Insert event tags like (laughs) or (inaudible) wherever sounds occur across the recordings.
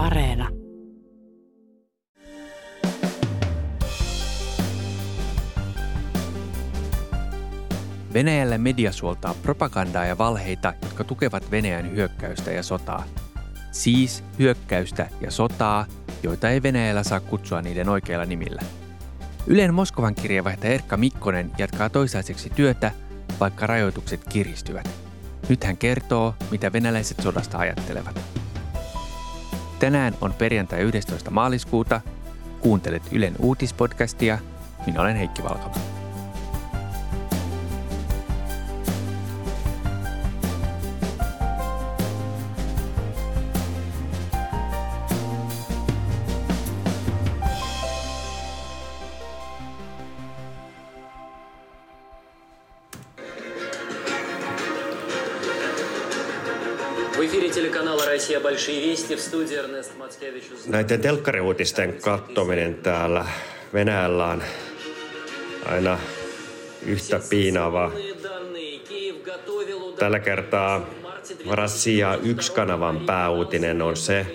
Areena. Venäjällä media suoltaa propagandaa ja valheita, jotka tukevat Venäjän hyökkäystä ja sotaa. Siis hyökkäystä ja sotaa, joita ei Venäjällä saa kutsua niiden oikeilla nimillä. Ylen Moskovan kirjeenvaihtaja Erkka Mikkonen jatkaa toisaiseksi työtä, vaikka rajoitukset kiristyvät. Nyt hän kertoo, mitä venäläiset sodasta ajattelevat. Tänään on perjantai 11. maaliskuuta. Kuuntelet Ylen uutispodcastia. Minä olen Heikki Valkama. Näiden telkkariuutisten katsominen täällä Venäjällä on aina yhtä piinaavaa. Tällä kertaa Rassia yksi kanavan pääuutinen on se,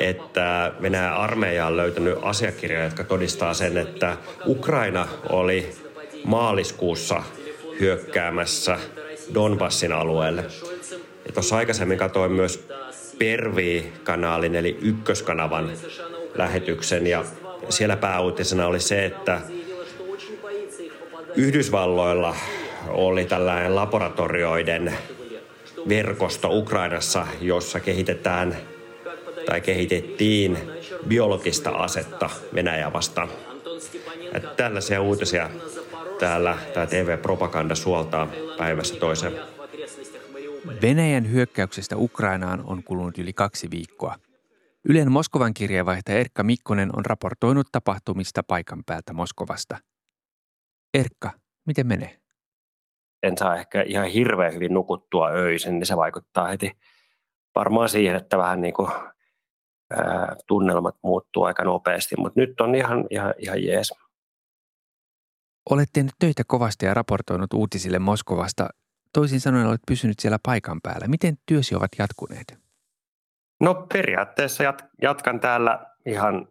että Venäjän armeija on löytänyt asiakirjoja, jotka todistaa sen, että Ukraina oli maaliskuussa hyökkäämässä Donbassin alueelle. Ja tuossa aikaisemmin katsoin myös Pervi-kanaalin eli ykköskanavan lähetyksen ja siellä pääuutisena oli se, että Yhdysvalloilla oli tällainen laboratorioiden verkosto Ukrainassa, jossa kehitetään tai kehitettiin biologista asetta Venäjä vastaan. Että tällaisia uutisia täällä tämä TV-propaganda suoltaa päivässä toiseen. Venäjän hyökkäyksestä Ukrainaan on kulunut yli kaksi viikkoa. Ylen Moskovan kirjeenvaihtaja Erkka Mikkonen on raportoinut tapahtumista paikan päältä Moskovasta. Erkka, miten menee? En saa ehkä ihan hirveän hyvin nukuttua öisin, niin se vaikuttaa heti varmaan siihen, että vähän niin kuin, ää, tunnelmat muuttuu aika nopeasti, mutta nyt on ihan, ihan, ihan jees. Olet tehnyt töitä kovasti ja raportoinut uutisille Moskovasta. Toisin sanoen olet pysynyt siellä paikan päällä. Miten työsi ovat jatkuneet? No periaatteessa jat- jatkan täällä ihan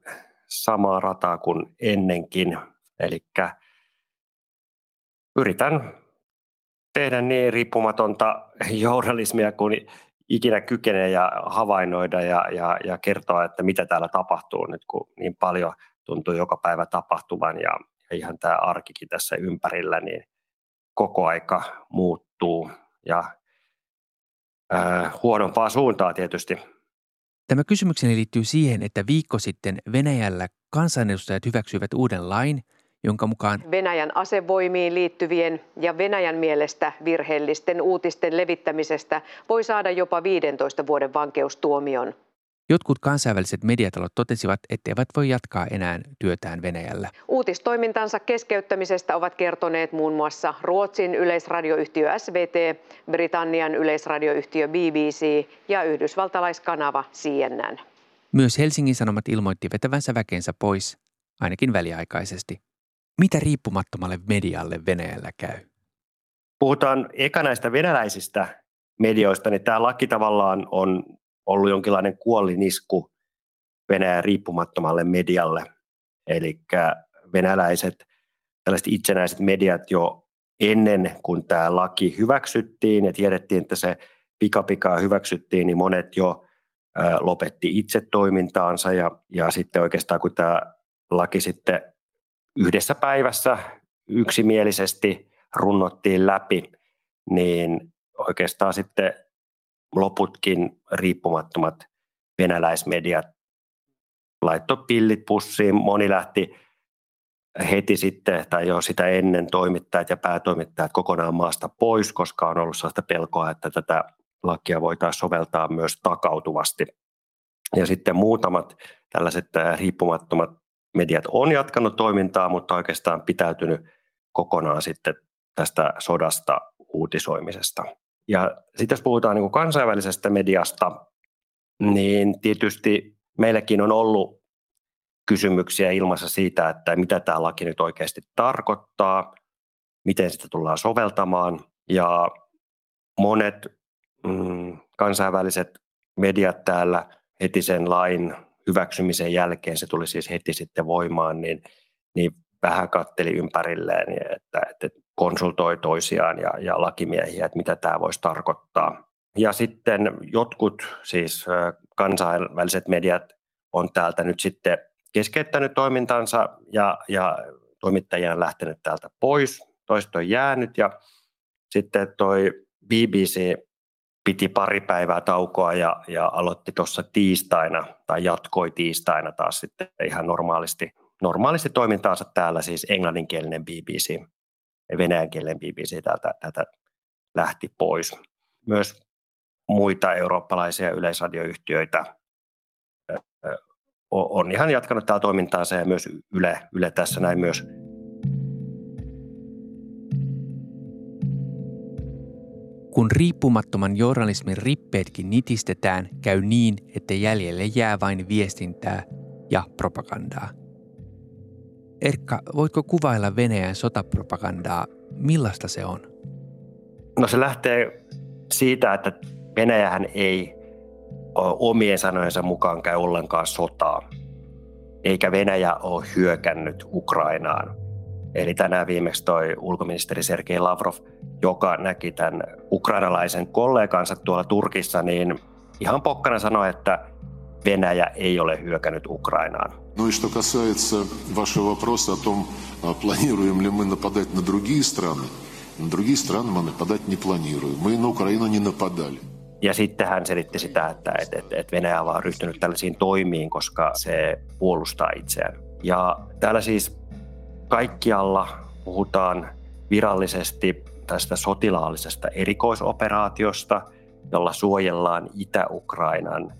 samaa rataa kuin ennenkin. Eli yritän tehdä niin riippumatonta journalismia kuin ikinä kykenee ja havainnoida ja, ja, ja kertoa, että mitä täällä tapahtuu nyt, kun niin paljon tuntuu joka päivä tapahtuvan ja, ja ihan tämä arkikin tässä ympärillä, niin koko aika muuttuu ja äh, huonompaa suuntaa tietysti. Tämä kysymykseni liittyy siihen, että viikko sitten Venäjällä kansanedustajat hyväksyivät uuden lain, jonka mukaan Venäjän asevoimiin liittyvien ja Venäjän mielestä virheellisten uutisten levittämisestä voi saada jopa 15 vuoden vankeustuomion. Jotkut kansainväliset mediatalot totesivat, etteivät voi jatkaa enää työtään Venäjällä. Uutistoimintansa keskeyttämisestä ovat kertoneet muun muassa Ruotsin yleisradioyhtiö SVT, Britannian yleisradioyhtiö BBC ja yhdysvaltalaiskanava CNN. Myös Helsingin Sanomat ilmoitti vetävänsä väkensä pois, ainakin väliaikaisesti. Mitä riippumattomalle medialle Venäjällä käy? Puhutaan eka näistä venäläisistä medioista, niin tämä laki tavallaan on ollut jonkinlainen kuollinisku Venäjän riippumattomalle medialle. Eli venäläiset, tällaiset itsenäiset mediat jo ennen kuin tämä laki hyväksyttiin ja tiedettiin, että se pikapikaa hyväksyttiin, niin monet jo lopetti itse toimintaansa ja, ja sitten oikeastaan kun tämä laki sitten yhdessä päivässä yksimielisesti runnottiin läpi, niin oikeastaan sitten loputkin riippumattomat venäläismediat laittoi pillit pussiin. Moni lähti heti sitten tai jo sitä ennen toimittajat ja päätoimittajat kokonaan maasta pois, koska on ollut sellaista pelkoa, että tätä lakia voitaisiin soveltaa myös takautuvasti. Ja sitten muutamat tällaiset riippumattomat mediat on jatkanut toimintaa, mutta oikeastaan pitäytynyt kokonaan sitten tästä sodasta uutisoimisesta. Ja sitten jos puhutaan niin kuin kansainvälisestä mediasta, niin tietysti meilläkin on ollut kysymyksiä ilmassa siitä, että mitä tämä laki nyt oikeasti tarkoittaa, miten sitä tullaan soveltamaan. Ja monet mm, kansainväliset mediat täällä heti sen lain hyväksymisen jälkeen, se tuli siis heti sitten voimaan, niin, niin vähän katteli ympärilleen, että, että konsultoi toisiaan ja, ja lakimiehiä, että mitä tämä voisi tarkoittaa. Ja sitten jotkut siis kansainväliset mediat on täältä nyt sitten keskeyttänyt toimintansa ja, ja toimittajia on lähtenyt täältä pois, toiset on jäänyt ja sitten toi BBC piti pari päivää taukoa ja, ja aloitti tuossa tiistaina tai jatkoi tiistaina taas sitten ihan normaalisti, normaalisti toimintaansa täällä, siis englanninkielinen BBC venäjänkielinen BBC täältä, täältä lähti pois. Myös muita eurooppalaisia yleisradioyhtiöitä on ihan jatkanut täällä toimintaansa ja myös Yle, Yle tässä näin myös Kun riippumattoman journalismin rippeetkin nitistetään, käy niin, että jäljelle jää vain viestintää ja propagandaa. Erkka, voitko kuvailla Venäjän sotapropagandaa? Millaista se on? No se lähtee siitä, että Venäjähän ei omien sanojensa mukaan käy ollenkaan sotaa, eikä Venäjä ole hyökännyt Ukrainaan. Eli tänään viimeksi toi ulkoministeri Sergei Lavrov, joka näki tämän ukrainalaisen kollegansa tuolla Turkissa, niin ihan pokkana sanoi, että Venäjä ei ole hyökännyt Ukrainaan. Ну и что касается вашего вопроса о том, планируем ли мы нападать на другие страны, на другие страны мы нападать не планируем. Мы на Украину не нападали. Ja sitten hän selitti sitä, että, että, että, että Venäjä on ryhtynyt tällaisiin toimiin, koska se puolustaa itseään. Ja täällä siis kaikkialla puhutaan virallisesti tästä sotilaallisesta erikoisoperaatiosta, jolla suojellaan Itä-Ukrainan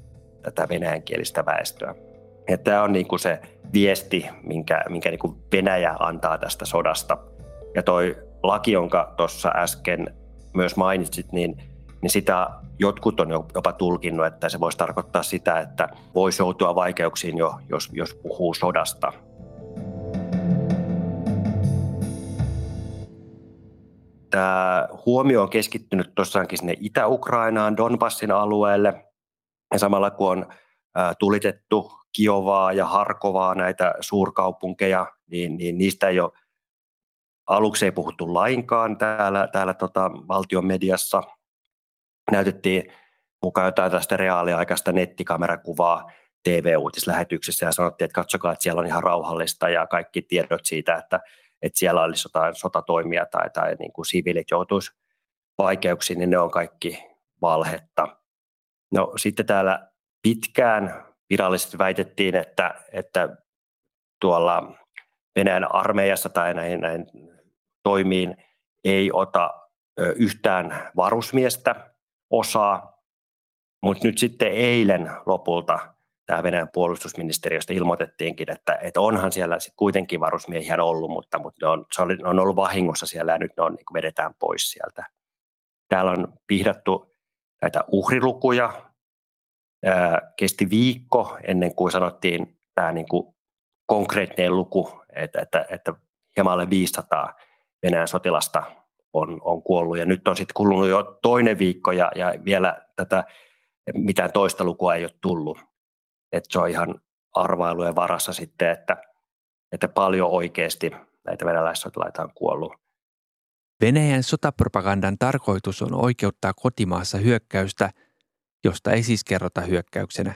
tätä venäjänkielistä väestöä. Ja tämä on niin kuin se viesti, minkä, minkä niin kuin Venäjä antaa tästä sodasta. Ja toi laki, jonka tuossa äsken myös mainitsit, niin, niin sitä jotkut on jopa tulkinnut, että se voisi tarkoittaa sitä, että voisi joutua vaikeuksiin jo, jos, jos puhuu sodasta. Tämä huomio on keskittynyt tosiaankin sinne Itä-Ukrainaan, Donbassin alueelle. Ja samalla kun on tulitettu Kiovaa ja Harkovaa, näitä suurkaupunkeja, niin, niin niistä ei ole aluksi ei puhuttu lainkaan täällä, täällä tota, valtion mediassa. Näytettiin mukaan jotain tästä reaaliaikaista nettikamerakuvaa TV-uutislähetyksessä ja sanottiin, että katsokaa, että siellä on ihan rauhallista ja kaikki tiedot siitä, että, että siellä olisi jotain sotatoimia tai, tai niin kuin siviilit joutuisi vaikeuksiin, niin ne on kaikki valhetta. No sitten täällä pitkään virallisesti väitettiin, että, että tuolla Venäjän armeijassa tai näihin, näihin toimiin ei ota yhtään varusmiestä osaa, mutta nyt sitten eilen lopulta tämä Venäjän puolustusministeriöstä ilmoitettiinkin, että, että onhan siellä sitten kuitenkin varusmiehiä ollut, mutta, mutta ne on, se oli, ne on ollut vahingossa siellä ja nyt ne on, niin vedetään pois sieltä. Täällä on pihdattu näitä uhrilukuja. Kesti viikko ennen kuin sanottiin tämä niin kuin konkreettinen luku, että, että, että hieman alle 500 Venäjän sotilasta on, on kuollut. Ja nyt on sitten kulunut jo toinen viikko ja, ja vielä tätä mitään toista lukua ei ole tullut. Että se on ihan arvailujen varassa sitten, että, että paljon oikeasti näitä venäläissotilaita on kuollut. Venäjän sotapropagandan tarkoitus on oikeuttaa kotimaassa hyökkäystä, josta ei siis kerrota hyökkäyksenä.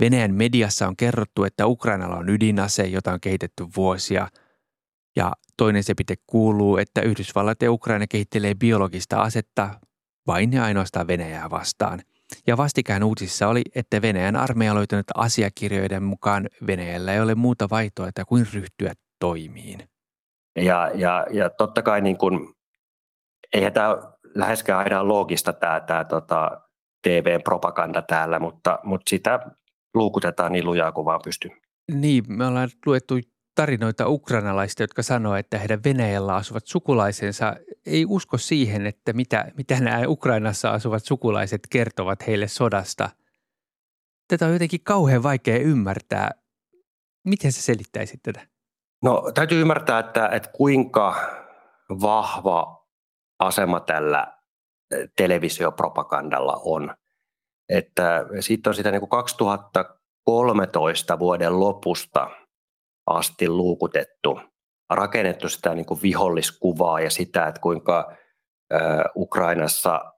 Venäjän mediassa on kerrottu, että Ukrainalla on ydinase, jota on kehitetty vuosia, ja toinen sepite kuuluu, että Yhdysvallat ja Ukraina kehittelee biologista asetta vain ja ainoastaan Venäjää vastaan. Ja vastikään uutisissa oli, että Venäjän armeija löytänyt asiakirjoiden mukaan Venäjällä ei ole muuta vaihtoehtoa kuin ryhtyä toimiin. Ja, ja, ja totta kai niin kuin, eihän tämä läheskään aina loogista tämä, tämä tota, TV-propaganda täällä, mutta, mutta sitä luukutetaan niin lujaa kuin vaan pystyy. Niin, me ollaan luettu tarinoita ukrainalaista, jotka sanoo, että heidän Venäjällä asuvat sukulaisensa ei usko siihen, että mitä, mitä nämä Ukrainassa asuvat sukulaiset kertovat heille sodasta. Tätä on jotenkin kauhean vaikea ymmärtää. Miten sä selittäisit tätä? No täytyy ymmärtää, että, että kuinka vahva asema tällä televisiopropagandalla on. että siitä on sitä niin kuin 2013 vuoden lopusta asti luukutettu, rakennettu sitä niin kuin viholliskuvaa ja sitä, että kuinka Ukrainassa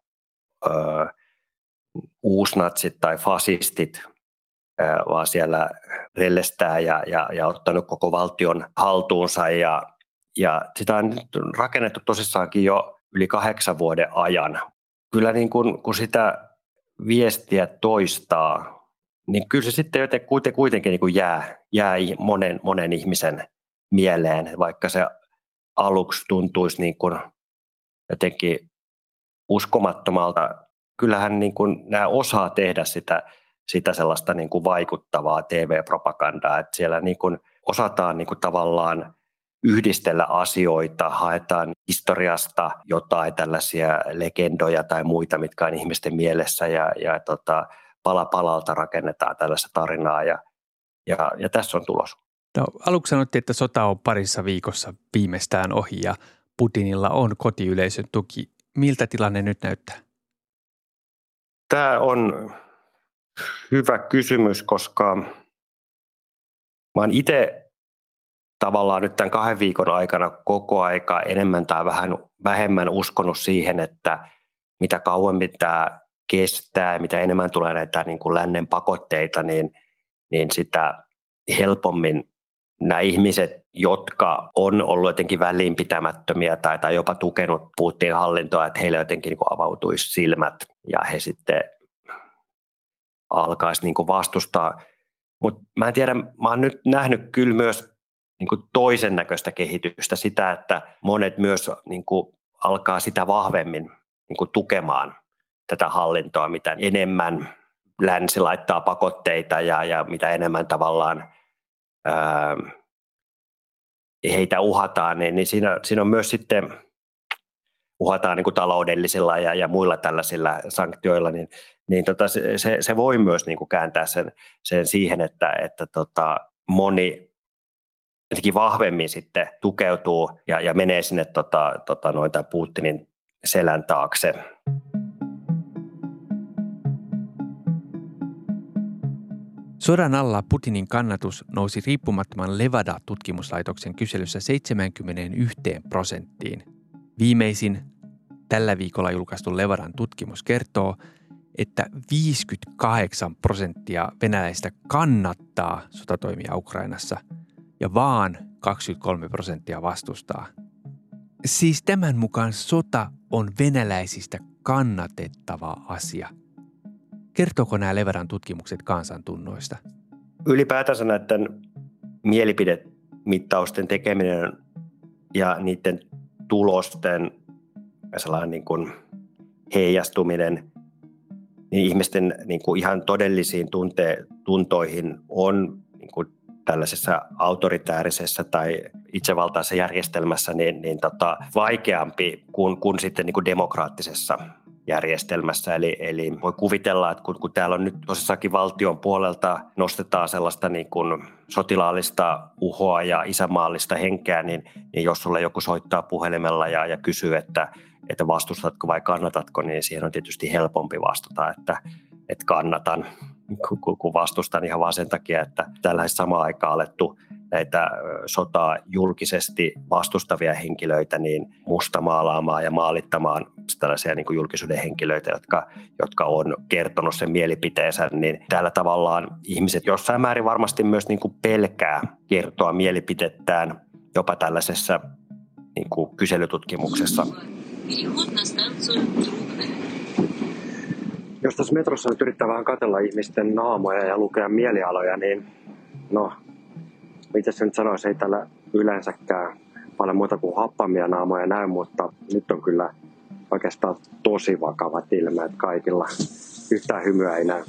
uusnatsit tai fasistit vaan siellä rellestää ja, ja, ja ottanut koko valtion haltuunsa. Ja, ja sitä on rakennettu tosissaankin jo yli kahdeksan vuoden ajan. Kyllä niin kun, kun sitä viestiä toistaa, niin kyllä se sitten joten kuitenkin niin kuin jää, jää monen, monen ihmisen mieleen, vaikka se aluksi tuntuisi niin kuin jotenkin uskomattomalta. Kyllähän niin kuin nämä osaa tehdä sitä, sitä sellaista niin kuin vaikuttavaa TV-propagandaa, että siellä niin kuin osataan niin kuin tavallaan yhdistellä asioita, haetaan historiasta jotain tällaisia legendoja tai muita, mitkä on ihmisten mielessä ja, ja tota, pala palalta rakennetaan tällaista tarinaa ja, ja, ja tässä on tulos. No, aluksi sanottiin, että sota on parissa viikossa viimeistään ohi ja Putinilla on kotiyleisön tuki. Miltä tilanne nyt näyttää? Tämä on hyvä kysymys, koska mä oon itse tavallaan nyt tämän kahden viikon aikana koko aika enemmän tai vähän vähemmän uskonut siihen, että mitä kauemmin tämä kestää mitä enemmän tulee näitä niin kuin lännen pakotteita, niin, niin sitä helpommin nämä ihmiset, jotka on ollut jotenkin väliinpitämättömiä tai, tai jopa tukenut Putinin hallintoa, että heille jotenkin niin avautuisi silmät ja he sitten alkaisi niin kuin vastustaa. Mutta mä en tiedä, mä oon nyt nähnyt kyllä myös niin kuin toisen näköistä kehitystä, sitä, että monet myös niin kuin alkaa sitä vahvemmin niin kuin tukemaan tätä hallintoa, mitä enemmän länsi laittaa pakotteita ja, ja mitä enemmän tavallaan ää, heitä uhataan, niin, niin siinä, siinä on myös sitten uhataan niin kuin taloudellisilla ja, ja muilla tällaisilla sanktioilla, niin, niin tota, se, se, voi myös niin kuin kääntää sen, sen siihen, että, että tota, moni jotenkin vahvemmin sitten tukeutuu ja, ja menee sinne tota, tota, noita Putinin selän taakse. Sodan alla Putinin kannatus nousi riippumattoman Levada-tutkimuslaitoksen kyselyssä 71 prosenttiin. Viimeisin tällä viikolla julkaistu Levadan tutkimus kertoo, että 58 prosenttia venäläistä kannattaa sotatoimia Ukrainassa ja vaan 23 prosenttia vastustaa. Siis tämän mukaan sota on venäläisistä kannatettava asia – Kertooko nämä Leveran tutkimukset kansantunnoista? Ylipäätänsä näiden mielipidemittausten tekeminen ja niiden tulosten sellainen niin kuin heijastuminen niin ihmisten niin kuin ihan todellisiin tunte, tuntoihin on tällaisessa autoritäärisessä tai itsevaltaisessa järjestelmässä niin, niin tota, vaikeampi kuin, kuin sitten niin kuin demokraattisessa järjestelmässä. Eli, eli voi kuvitella, että kun, kun täällä on nyt tosissakin valtion puolelta nostetaan sellaista niin kuin sotilaallista uhoa ja isämaallista henkeä, niin, niin jos sulle joku soittaa puhelimella ja, ja kysyy, että, että vastustatko vai kannatatko, niin siihen on tietysti helpompi vastata, että, että kannatan, kun vastustan ihan vaan sen takia, että tällä samaan aikaan alettu näitä sotaa julkisesti vastustavia henkilöitä niin mustamaalaamaan ja maalittamaan tällaisia niin kuin julkisuuden henkilöitä, jotka, jotka on kertonut sen mielipiteensä, niin täällä tavallaan ihmiset jossain määrin varmasti myös niin kuin pelkää kertoa mielipitettään jopa tällaisessa niin kuin kyselytutkimuksessa. Jos tässä metrossa nyt yrittää vähän katella ihmisten naamoja ja lukea mielialoja, niin no mitä se nyt sanoisi, ei täällä yleensäkään paljon muuta kuin happamia naamoja näy, mutta nyt on kyllä oikeastaan tosi vakavat ilmeet kaikilla. Yhtään hymyä ei näy.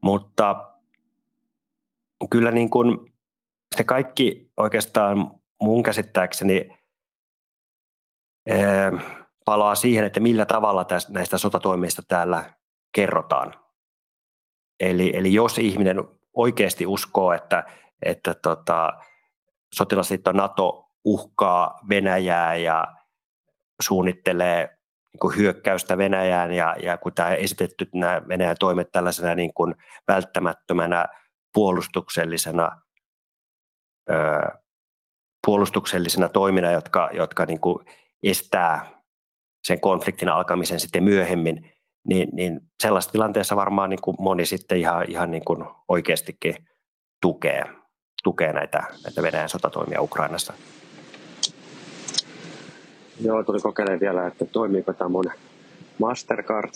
Mutta kyllä niin kuin se kaikki oikeastaan mun käsittääkseni palaa siihen, että millä tavalla näistä sotatoimista täällä kerrotaan. Eli, eli jos ihminen oikeasti uskoo, että, että tota, sotilasliitto NATO uhkaa Venäjää ja suunnittelee niin kuin hyökkäystä Venäjään ja, ja kun tämä esitetty nämä Venäjän toimet tällaisena niin kuin välttämättömänä puolustuksellisena ö, puolustuksellisena toimina, jotka, jotka niin kuin estää sen konfliktin alkamisen sitten myöhemmin, niin, niin sellaisessa tilanteessa varmaan niin kuin moni sitten ihan, ihan niin kuin oikeastikin tukee, tukee näitä, näitä Venäjän sotatoimia Ukrainassa. Joo, tuli kokeilemaan vielä, että toimiiko tämä mun Mastercard.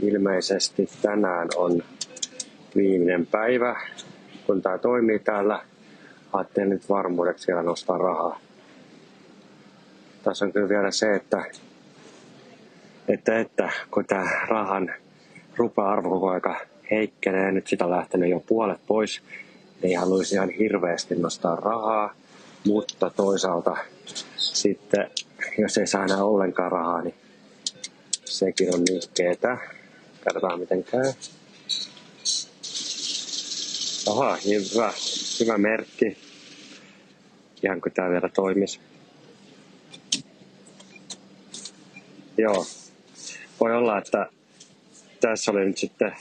Ilmeisesti tänään on viimeinen päivä, kun tämä toimii täällä. Ajattelin nyt varmuudeksi vielä nostaa rahaa. Tässä on kyllä vielä se, että, että, että kun tämä rahan rupa-arvo koko aika heikkenee, nyt sitä on lähtenyt jo puolet pois, ei haluaisi ihan hirveästi nostaa rahaa, mutta toisaalta sitten, jos ei saa enää ollenkaan rahaa, niin sekin on nihkeetä. Katsotaan miten käy. Aha, hyvä. Hyvä merkki. Ihan kun tämä vielä toimisi. Joo. Voi olla, että tässä oli nyt sitten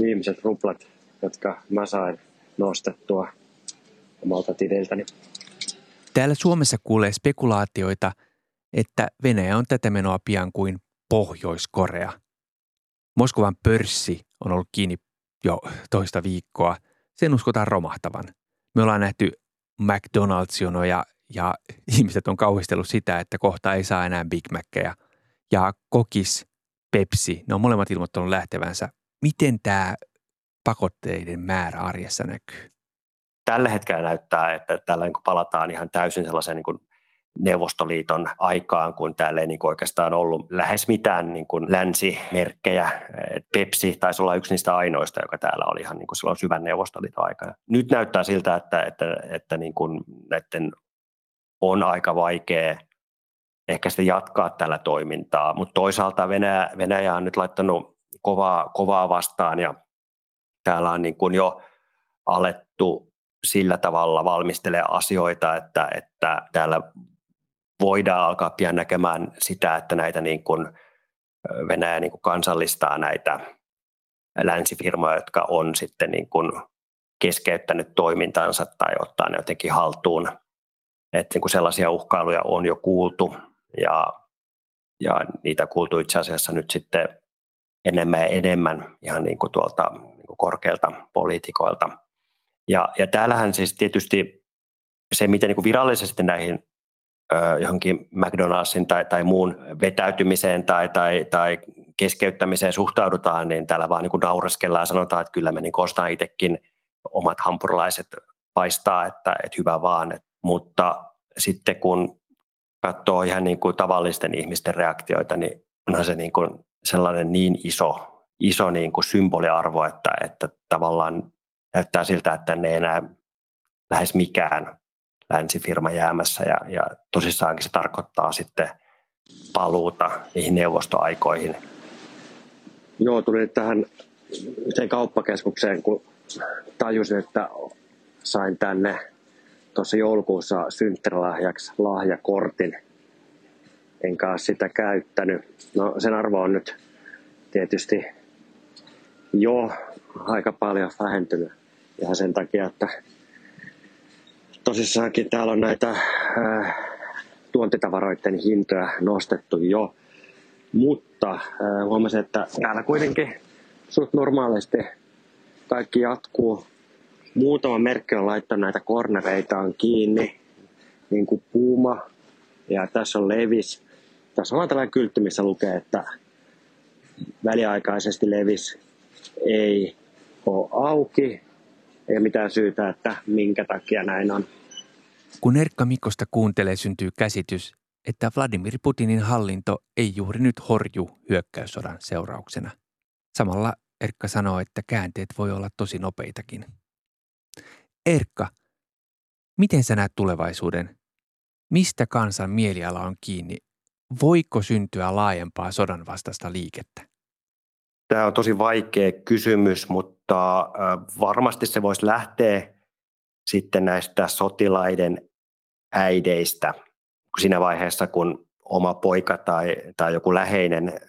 viimeiset ruplat, jotka mä sain nostettua omalta tililtäni. Täällä Suomessa kuulee spekulaatioita, että Venäjä on tätä menoa pian kuin Pohjois-Korea. Moskovan pörssi on ollut kiinni jo toista viikkoa. Sen uskotaan romahtavan. Me ollaan nähty McDonald's-jonoja ja (laughs) ihmiset on kauhistellut sitä, että kohta ei saa enää Big Mackeja. Ja kokis, Pepsi, ne on molemmat ilmoittanut lähtevänsä. Miten tämä pakotteiden määrä arjessa näkyy? tällä hetkellä näyttää, että tällä niin palataan ihan täysin sellaiseen niin Neuvostoliiton aikaan, kun täällä ei niin kuin oikeastaan ollut lähes mitään niin kuin länsimerkkejä. Pepsi taisi olla yksi niistä ainoista, joka täällä oli ihan niin kuin silloin syvän Neuvostoliiton aikana. Nyt näyttää siltä, että, että, että niin kuin näiden on aika vaikea ehkä sitten jatkaa tällä toimintaa, mutta toisaalta Venäjä, Venäjä on nyt laittanut kovaa, kovaa vastaan ja täällä on niin kuin jo alettu sillä tavalla valmistelee asioita, että, että täällä voidaan alkaa pian näkemään sitä, että näitä niin kuin Venäjä niin kuin kansallistaa näitä länsifirmoja, jotka on sitten niin kuin keskeyttänyt toimintansa tai ottaa ne jotenkin haltuun. Että niin kuin sellaisia uhkailuja on jo kuultu ja, ja niitä kuultu itse asiassa nyt sitten enemmän ja enemmän ihan niin kuin tuolta niin kuin korkeilta poliitikoilta – ja, ja täällähän siis tietysti se, miten niin virallisesti näihin johonkin McDonaldsin tai, tai muun vetäytymiseen tai, tai, tai keskeyttämiseen suhtaudutaan, niin täällä vaan niin naureskellaan ja sanotaan, että kyllä me niin ostaan itsekin omat hampurilaiset paistaa, että, että hyvä vaan. Mutta sitten kun katsoo ihan niin kuin tavallisten ihmisten reaktioita, niin onhan se niin kuin sellainen niin iso, iso niin kuin symboliarvo, että, että tavallaan näyttää siltä, että ne ei enää lähes mikään länsifirma jäämässä ja, ja tosissaankin se tarkoittaa sitten paluuta niihin neuvostoaikoihin. Joo, tuli tähän yhteen kauppakeskukseen, kun tajusin, että sain tänne tuossa joulukuussa synttärilahjaksi lahjakortin. Enkä ole sitä käyttänyt. No sen arvo on nyt tietysti jo aika paljon vähentynyt ihan sen takia, että tosissaankin täällä on näitä äh, tuontitavaroiden hintoja nostettu jo, mutta äh, huomasin, että täällä kuitenkin suht normaalisti kaikki jatkuu. Muutama merkki on laittanut näitä kornereitaan kiinni, niin kuin Puma ja tässä on Levis. Tässä on tällainen kyltti, missä lukee, että väliaikaisesti Levis ei ole auki ei mitään syytä, että minkä takia näin on. Kun Erkka Mikkosta kuuntelee, syntyy käsitys, että Vladimir Putinin hallinto ei juuri nyt horju hyökkäyssodan seurauksena. Samalla Erkka sanoo, että käänteet voi olla tosi nopeitakin. Erkka, miten sä näet tulevaisuuden? Mistä kansan mieliala on kiinni? Voiko syntyä laajempaa sodan vastaista liikettä? Tämä on tosi vaikea kysymys, mutta varmasti se voisi lähteä sitten näistä sotilaiden äideistä siinä vaiheessa, kun oma poika tai, tai joku läheinen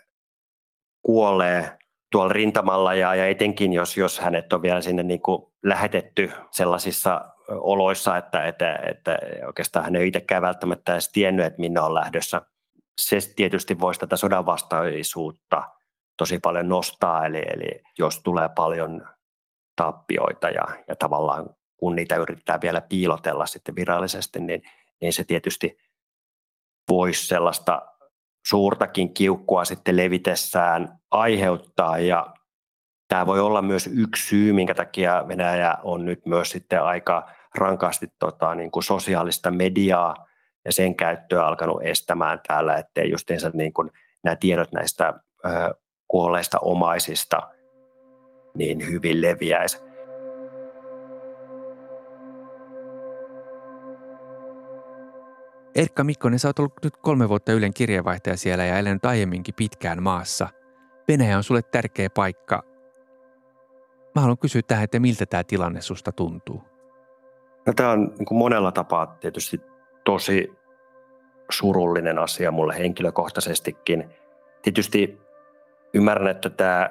kuolee tuolla rintamalla ja, ja etenkin jos, jos hänet on vielä sinne niin kuin lähetetty sellaisissa oloissa, että, että, että oikeastaan hän ei itsekään välttämättä edes tiennyt, että minne on lähdössä. Se tietysti voisi tätä sodan vastaisuutta tosi paljon nostaa, eli, eli jos tulee paljon tappioita ja, ja tavallaan kun niitä yrittää vielä piilotella sitten virallisesti, niin, niin se tietysti voisi sellaista suurtakin kiukkua sitten levitessään aiheuttaa ja tämä voi olla myös yksi syy, minkä takia Venäjä on nyt myös sitten aika rankasti tota, niin kuin sosiaalista mediaa ja sen käyttöä alkanut estämään täällä, ettei justiinsa niin kuin nämä tiedot näistä ö, kuolleista omaisista niin hyvin leviäisi. Erkka Mikkonen, sä oot ollut nyt kolme vuotta Ylen kirjeenvaihtaja siellä ja elänyt aiemminkin pitkään maassa. Venäjä on sulle tärkeä paikka. Mä haluan kysyä tähän, että miltä tämä tilanne susta tuntuu? No, tämä on niin monella tapaa tietysti tosi surullinen asia mulle henkilökohtaisestikin. Tietysti ymmärrän, että tämä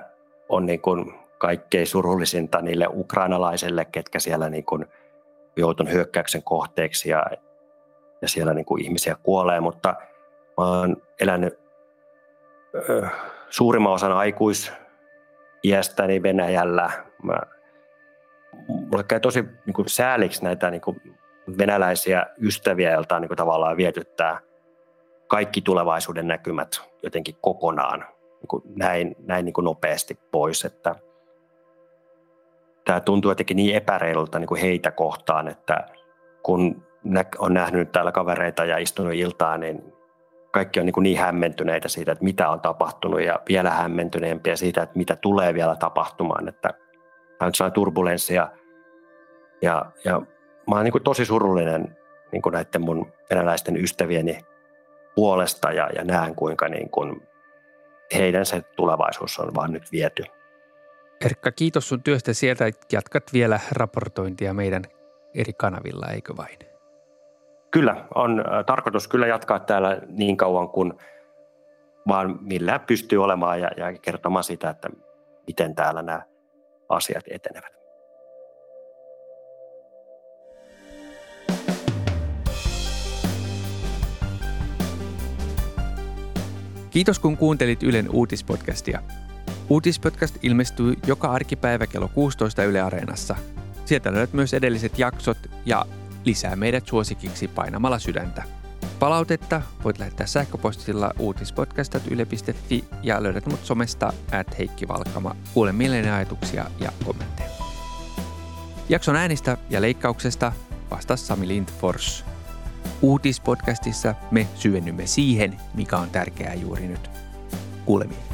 on niin kuin kaikkein surullisinta niille ukrainalaisille, ketkä siellä niin kuin joutun hyökkäyksen kohteeksi ja ja siellä niin kuin ihmisiä kuolee, mutta mä oon elänyt ö, suurimman osan aikuisiästäni Venäjällä. Mä, mulle käy tosi niin kuin sääliksi näitä niin kuin venäläisiä ystäviä, joilta on niin kuin tavallaan vietyttää kaikki tulevaisuuden näkymät jotenkin kokonaan niin kuin näin, näin niin kuin nopeasti pois, että tämä tuntuu jotenkin niin epäreilulta niin kuin heitä kohtaan, että kun on nähnyt täällä kavereita ja istunut iltaa, niin kaikki on niin, niin hämmentyneitä siitä, että mitä on tapahtunut ja vielä hämmentyneempiä siitä, että mitä tulee vielä tapahtumaan. Että tämä on sellainen turbulenssia ja, ja mä oon niin tosi surullinen niin kuin näiden mun venäläisten ystävieni puolesta ja, ja näen kuinka niin kuin heidän se tulevaisuus on vaan nyt viety. Erkka, kiitos sun työstä sieltä. Jatkat vielä raportointia meidän eri kanavilla, eikö vain? Kyllä, on äh, tarkoitus kyllä jatkaa täällä niin kauan kuin vaan millä pystyy olemaan ja, ja kertomaan sitä, että miten täällä nämä asiat etenevät. Kiitos kun kuuntelit Ylen uutispodcastia. Uutispodcast ilmestyy joka arkipäivä kello 16 Yle Areenassa. Sieltä löydät myös edelliset jaksot ja lisää meidät suosikiksi painamalla sydäntä. Palautetta voit lähettää sähköpostilla uutispodcast.yle.fi ja löydät mut somesta at Heikki Valkama. Kuulen mielelläni ajatuksia ja kommentteja. Jakson äänistä ja leikkauksesta vastasi Sami Lindfors. Uutispodcastissa me syvennymme siihen, mikä on tärkeää juuri nyt. Kuulemiin.